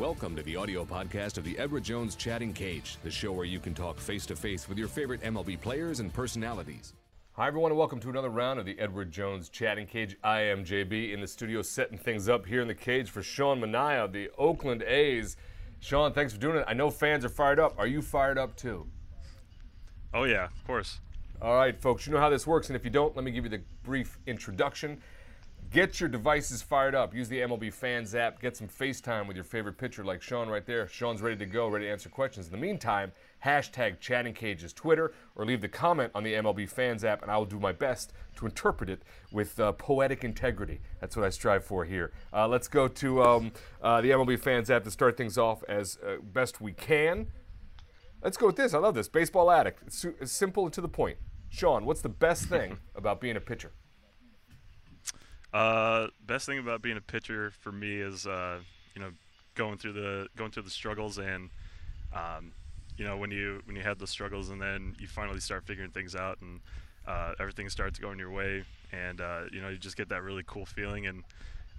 Welcome to the audio podcast of the Edward Jones Chatting Cage, the show where you can talk face to face with your favorite MLB players and personalities. Hi, everyone, and welcome to another round of the Edward Jones Chatting Cage. I am JB in the studio setting things up here in the cage for Sean Manaea of the Oakland A's. Sean, thanks for doing it. I know fans are fired up. Are you fired up too? Oh, yeah, of course. All right, folks, you know how this works, and if you don't, let me give you the brief introduction. Get your devices fired up. Use the MLB Fans app. Get some FaceTime with your favorite pitcher like Sean right there. Sean's ready to go, ready to answer questions. In the meantime, hashtag Chatting Cages Twitter or leave the comment on the MLB Fans app, and I will do my best to interpret it with uh, poetic integrity. That's what I strive for here. Uh, let's go to um, uh, the MLB Fans app to start things off as uh, best we can. Let's go with this. I love this. Baseball Addict. It's, simple and to the point. Sean, what's the best thing about being a pitcher? Uh, best thing about being a pitcher for me is uh, you know going through the going through the struggles and um, you know when you when you have the struggles and then you finally start figuring things out and uh, everything starts going your way and uh, you know you just get that really cool feeling and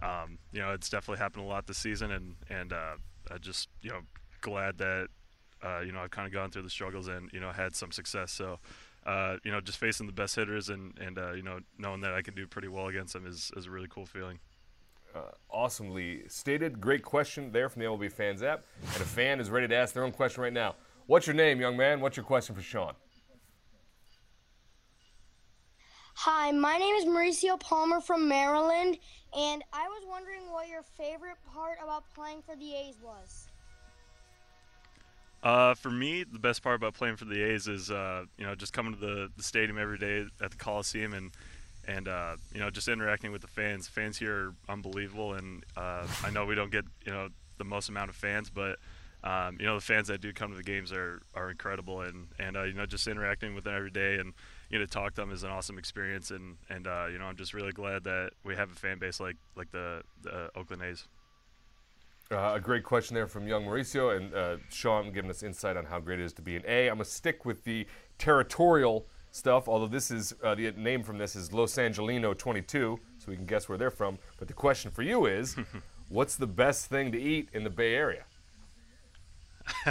um, you know it's definitely happened a lot this season and and uh, I just you know glad that uh, you know I've kind of gone through the struggles and you know had some success. So uh, you know, just facing the best hitters and and uh, you know knowing that I can do pretty well against them is, is a really cool feeling. Uh, awesomely stated. Great question there from the MLB Fans app, and a fan is ready to ask their own question right now. What's your name, young man? What's your question for Sean? Hi, my name is Mauricio Palmer from Maryland, and I was wondering what your favorite part about playing for the A's was. Uh, for me, the best part about playing for the A's is uh, you know just coming to the, the stadium every day at the Coliseum and and uh, you know just interacting with the fans. Fans here are unbelievable, and uh, I know we don't get you know the most amount of fans, but um, you know the fans that do come to the games are, are incredible, and and uh, you know just interacting with them every day and you know talk to them is an awesome experience, and and uh, you know I'm just really glad that we have a fan base like like the, the Oakland A's. Uh, a great question there from young Mauricio and uh, Sean giving us insight on how great it is to be an A. I'm gonna stick with the territorial stuff, although this is uh, the name from this is Los Angelino 22, so we can guess where they're from. But the question for you is, what's the best thing to eat in the Bay Area?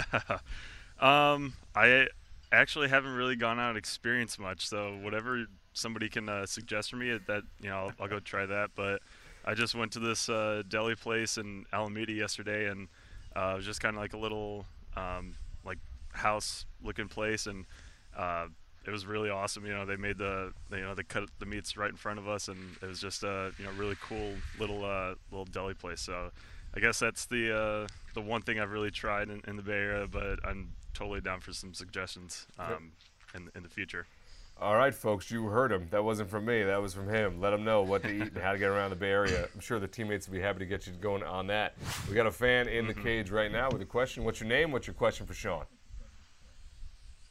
um, I actually haven't really gone out and experienced much, so whatever somebody can uh, suggest for me, that you know, I'll, I'll go try that. But I just went to this uh, deli place in Alameda yesterday, and uh, it was just kind of like a little um, like house looking place, and uh, it was really awesome. You know, they made the you know they cut the meats right in front of us, and it was just a you know really cool little uh, little deli place. So I guess that's the uh, the one thing I've really tried in, in, the Bay Area, but I'm totally down for some suggestions um, in in the future. All right, folks, you heard him. That wasn't from me. That was from him. Let him know what to eat and how to get around the Bay Area. I'm sure the teammates will be happy to get you going on that. We got a fan in the cage right now with a question. What's your name? What's your question for Sean?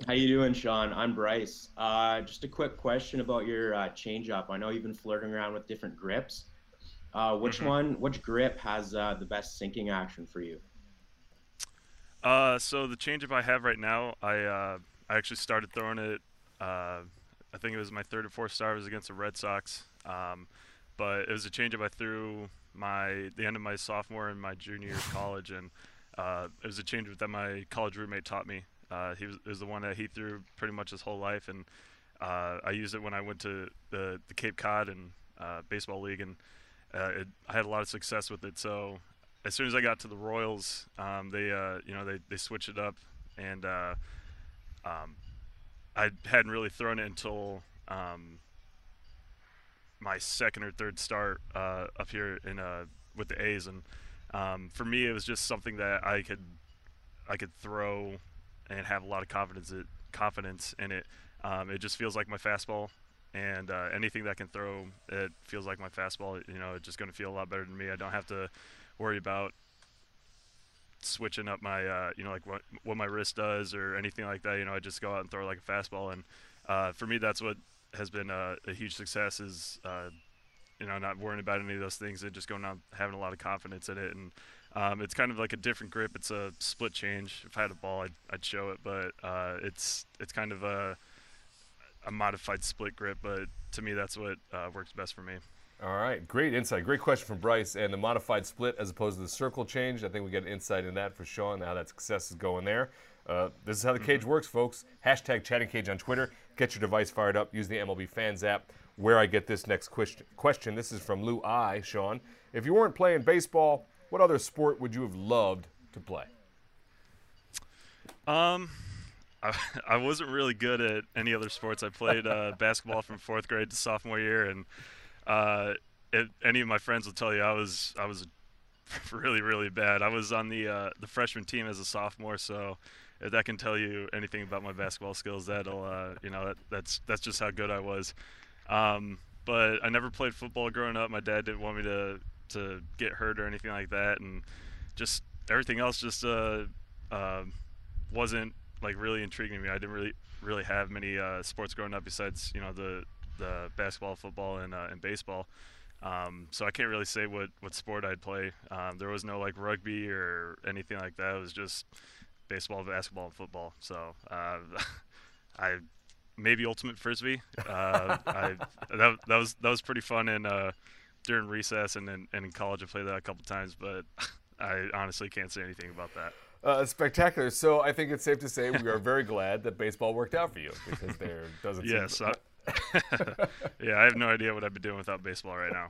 How you doing, Sean? I'm Bryce. Uh, just a quick question about your uh, changeup. I know you've been flirting around with different grips. Uh, which mm-hmm. one, which grip has uh, the best sinking action for you? Uh, so the changeup I have right now, I uh, I actually started throwing it I think it was my third or fourth start was against the Red Sox. Um, but it was a changeup I threw my the end of my sophomore and my junior year of college, and uh, it was a changeup that my college roommate taught me. Uh, he was, was the one that he threw pretty much his whole life, and uh, I used it when I went to the, the Cape Cod and uh, baseball league, and uh, it, I had a lot of success with it. So as soon as I got to the Royals, um, they uh, you know they, they switched it up, and um, I hadn't really thrown it until um, my second or third start uh, up here in uh, with the A's, and um, for me, it was just something that I could I could throw and have a lot of confidence it, confidence in it. Um, it just feels like my fastball, and uh, anything that can throw, it feels like my fastball. You know, it's just going to feel a lot better than me. I don't have to worry about switching up my uh, you know like what what my wrist does or anything like that. You know, I just go out and throw like a fastball, and uh, for me, that's what has been a, a huge success is uh, you know not worrying about any of those things and just going out having a lot of confidence in it. And um, it's kind of like a different grip. It's a split change. If I had a ball, I'd, I'd show it, but uh, it's it's kind of a a modified split grip. But to me, that's what uh, works best for me. All right, great insight. Great question from Bryce. And the modified split as opposed to the circle change, I think we get an insight in that for Sean, how that success is going there. Uh, this is how the cage works, folks. Hashtag chatting cage on Twitter. Get your device fired up. Use the MLB Fans app. Where I get this next question. This is from Lou I. Sean, if you weren't playing baseball, what other sport would you have loved to play? Um, I, I wasn't really good at any other sports. I played uh, basketball from fourth grade to sophomore year, and uh, any of my friends will tell you I was I was really really bad. I was on the uh, the freshman team as a sophomore, so if that can tell you anything about my basketball skills, that'll uh, you know that, that's that's just how good I was. Um, but I never played football growing up. My dad didn't want me to to get hurt or anything like that, and just everything else just uh, uh, wasn't like really intriguing me. I didn't really really have many uh, sports growing up besides you know the the basketball, football, and uh, and baseball. Um, so I can't really say what what sport I'd play. Um, there was no like rugby or anything like that. It was just baseball, basketball, and football. So uh, I maybe ultimate frisbee. Uh, I, that, that was that was pretty fun and uh, during recess and, and, and in college I played that a couple times, but I honestly can't say anything about that. Uh, spectacular. So I think it's safe to say we are very glad that baseball worked out for you because there doesn't. yes. Seem... yeah, I have no idea what I'd be doing without baseball right now.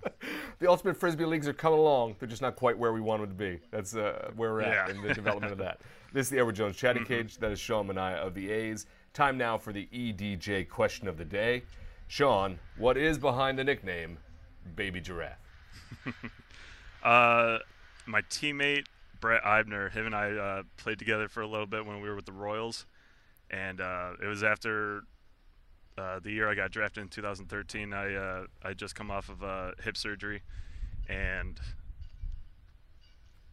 the ultimate frisbee leagues are coming along. They're just not quite where we want them to be. That's uh, where we're at yeah. in the development of that. This is the Edward Jones Chatting mm-hmm. Cage. That is Sean Manaea of the A's. Time now for the EDJ question of the day. Sean, what is behind the nickname Baby Giraffe? uh, my teammate Brett Eibner, him and I uh, played together for a little bit when we were with the Royals, and uh, it was after uh, the year I got drafted in 2013. I uh, I just come off of uh, hip surgery, and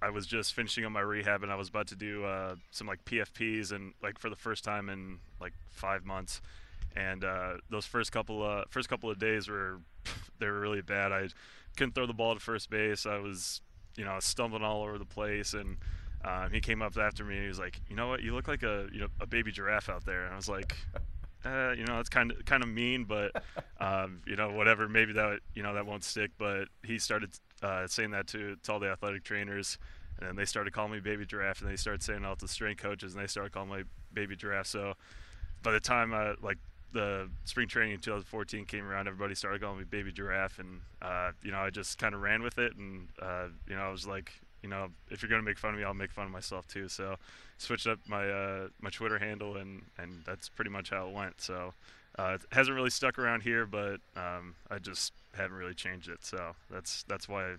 I was just finishing up my rehab, and I was about to do uh, some like PFPs, and like for the first time in like five months. And those first couple of first couple of days were they were really bad. I couldn't throw the ball to first base. I was you know, stumbling all over the place. And um, he came up after me and he was like, you know what, you look like a you know a baby giraffe out there. And I was like, uh, you know, it's kind of kind of mean, but um, you know, whatever. Maybe that you know that won't stick. But he started uh, saying that to, to all the athletic trainers. And then they started calling me baby giraffe, and they started saying out to the strength coaches, and they started calling me baby giraffe. So by the time I like the spring training in 2014 came around, everybody started calling me Baby Giraffe, and uh, you know I just kind of ran with it, and uh, you know I was like, you know, if you're gonna make fun of me, I'll make fun of myself too. So switched up my uh, my Twitter handle, and and that's pretty much how it went. So uh, it hasn't really stuck around here, but um, I just haven't really changed it. So that's that's why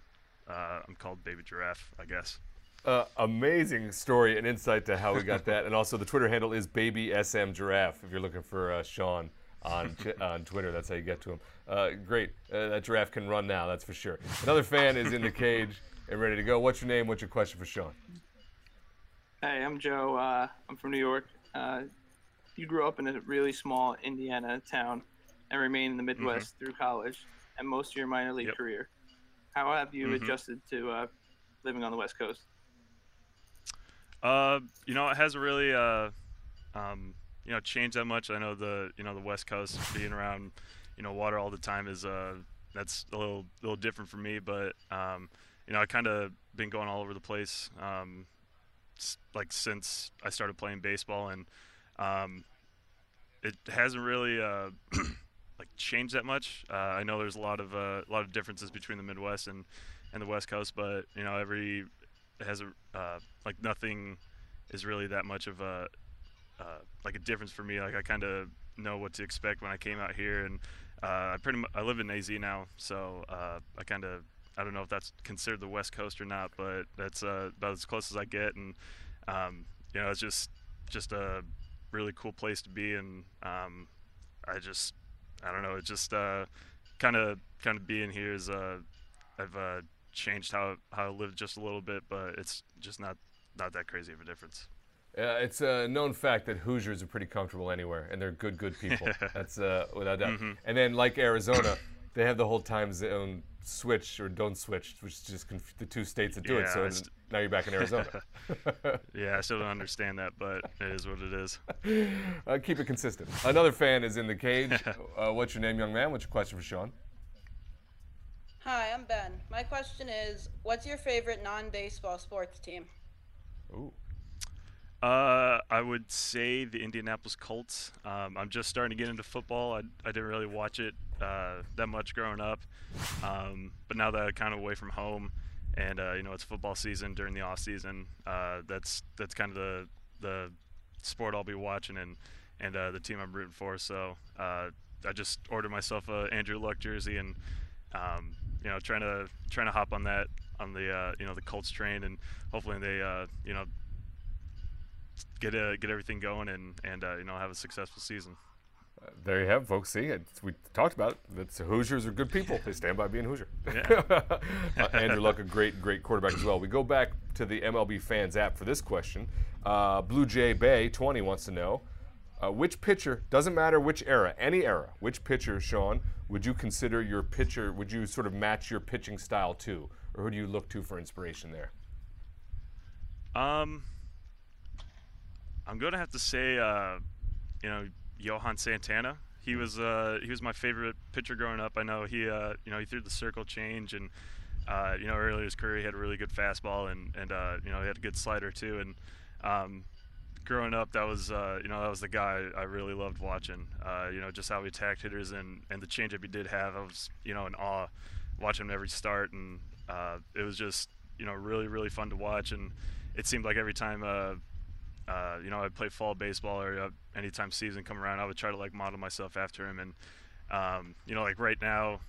uh, I'm called Baby Giraffe, I guess. Uh, amazing story and insight to how we got that. and also, the Twitter handle is Baby SM Giraffe. If you're looking for uh, Sean on on Twitter, that's how you get to him. Uh, great. Uh, that giraffe can run now, that's for sure. Another fan is in the cage and ready to go. What's your name? What's your question for Sean? Hey, I'm Joe. Uh, I'm from New York. Uh, you grew up in a really small Indiana town and remained in the Midwest mm-hmm. through college and most of your minor league yep. career. How have you mm-hmm. adjusted to living on the West Coast? Uh, you know, it hasn't really uh, um, you know, changed that much. I know the you know the West Coast being around, you know, water all the time is uh that's a little little different for me. But um, you know, I kind of been going all over the place, um, like since I started playing baseball, and um, it hasn't really uh, like changed that much. Uh, I know there's a lot of uh, a lot of differences between the Midwest and and the West Coast, but you know, every has a uh, like nothing is really that much of a uh, like a difference for me. Like I kind of know what to expect when I came out here, and uh, I pretty I live in AZ now, so uh, I kind of I don't know if that's considered the West Coast or not, but that's uh, about as close as I get, and um, you know it's just just a really cool place to be, and um, I just I don't know, it just kind of kind of being here is uh, I've uh, changed how how I live just a little bit, but it's just not not that crazy of a difference. Uh, it's a known fact that Hoosiers are pretty comfortable anywhere, and they're good, good people. That's uh, without doubt. Mm-hmm. And then, like Arizona, they have the whole time zone switch or don't switch, which is just conf- the two states that do yeah, it. So st- now you're back in Arizona. yeah, I still don't understand that, but it is what it is. Uh, keep it consistent. Another fan is in the cage. Uh, what's your name, young man? What's your question for Sean? Hi, I'm Ben. My question is, what's your favorite non-baseball sports team? Ooh. Uh, I would say the Indianapolis Colts. Um, I'm just starting to get into football. I, I didn't really watch it uh, that much growing up, um, but now that I'm kind of away from home, and uh, you know it's football season during the off season, uh, that's that's kind of the the sport I'll be watching and and uh, the team I'm rooting for. So uh, I just ordered myself a Andrew Luck jersey and um, you know trying to trying to hop on that on the you know the Colts train and hopefully they you know get uh, get everything going and and uh, you know have a successful season. There you have, it, folks. See, we talked about it. That's, Hoosiers are good people. They stand by being Hoosier. Yeah. uh, Andrew Luck, a great, great quarterback as well. We go back to the MLB Fans app for this question. Uh, Blue Jay Bay 20 wants to know uh, which pitcher, doesn't matter which era, any era, which pitcher, Sean, would you consider your pitcher, would you sort of match your pitching style to? Or who do you look to for inspiration there? Um, I'm gonna have to say, uh, you know, Johan Santana. He was uh, he was my favorite pitcher growing up. I know he uh, you know he threw the circle change and uh, you know early in his career he had a really good fastball and and uh, you know he had a good slider too. And um, growing up, that was uh, you know that was the guy I really loved watching. Uh, you know just how he attacked hitters and and the changeup he did have. I was you know in awe watching him every start and uh, it was just you know really really fun to watch and it seemed like every time uh, uh, you know, I'd play fall baseball or uh, anytime season come around, I would try to like model myself after him. And um, you know, like right now,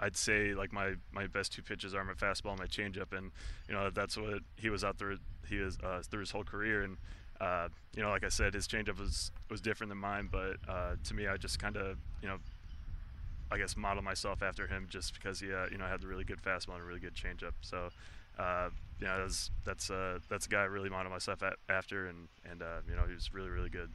I'd say like my my best two pitches are my fastball and my changeup, and you know that's what he was out there. He was uh, through his whole career, and uh, you know, like I said, his changeup was was different than mine. But uh, to me, I just kind of you know, I guess model myself after him just because he uh, you know had the really good fastball and a really good changeup. So uh, you know, that's that's uh, that's a guy I really modeled myself at, after, and and uh, you know, he was really really good.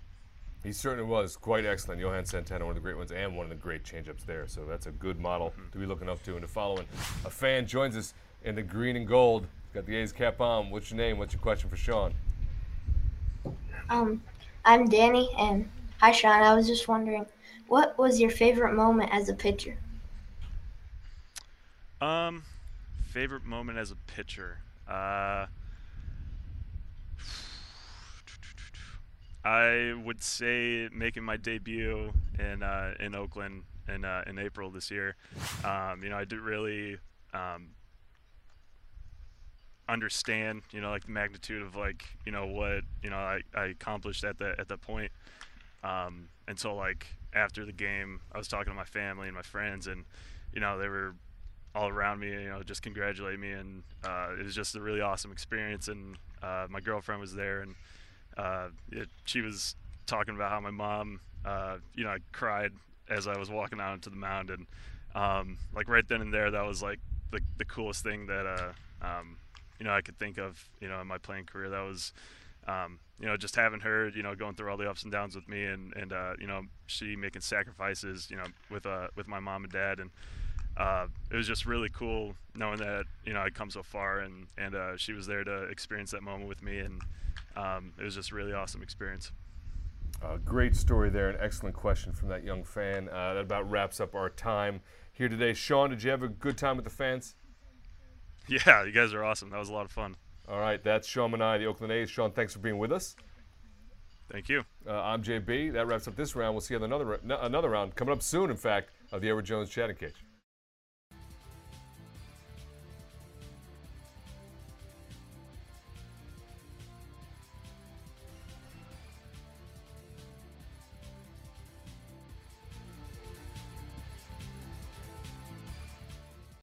He certainly was quite excellent. Johan Santana, one of the great ones, and one of the great changeups there. So that's a good model mm-hmm. to be looking up to and to following. A fan joins us in the green and gold. Got the A's cap on. What's your name? What's your question for Sean? Um, I'm Danny, and hi, Sean. I was just wondering, what was your favorite moment as a pitcher? Um, favorite moment as a pitcher. Uh, I would say making my debut in uh, in Oakland in uh, in April this year. Um, you know, I didn't really um, understand, you know, like the magnitude of like you know what you know I, I accomplished at that at that point. Um, until like after the game, I was talking to my family and my friends, and you know they were all around me, you know, just congratulate me, and uh, it was just a really awesome experience. And uh, my girlfriend was there, and uh, it, she was talking about how my mom, uh, you know, I cried as I was walking out into the mound, and um, like right then and there, that was like the the coolest thing that uh, um, you know I could think of, you know, in my playing career. That was. Um, you know, just having her, you know, going through all the ups and downs with me, and and uh, you know, she making sacrifices, you know, with uh with my mom and dad, and uh, it was just really cool knowing that you know I'd come so far and and uh, she was there to experience that moment with me and um, it was just a really awesome experience. Uh, great story there, an excellent question from that young fan. Uh, that about wraps up our time here today. Sean, did you have a good time with the fans? Yeah, you guys are awesome. That was a lot of fun. All right, that's Sean Manaea, the Oakland A's. Sean, thanks for being with us. Thank you. Uh, I'm JB. That wraps up this round. We'll see you on another another round coming up soon. In fact, of the Edward Jones Chatting Cage.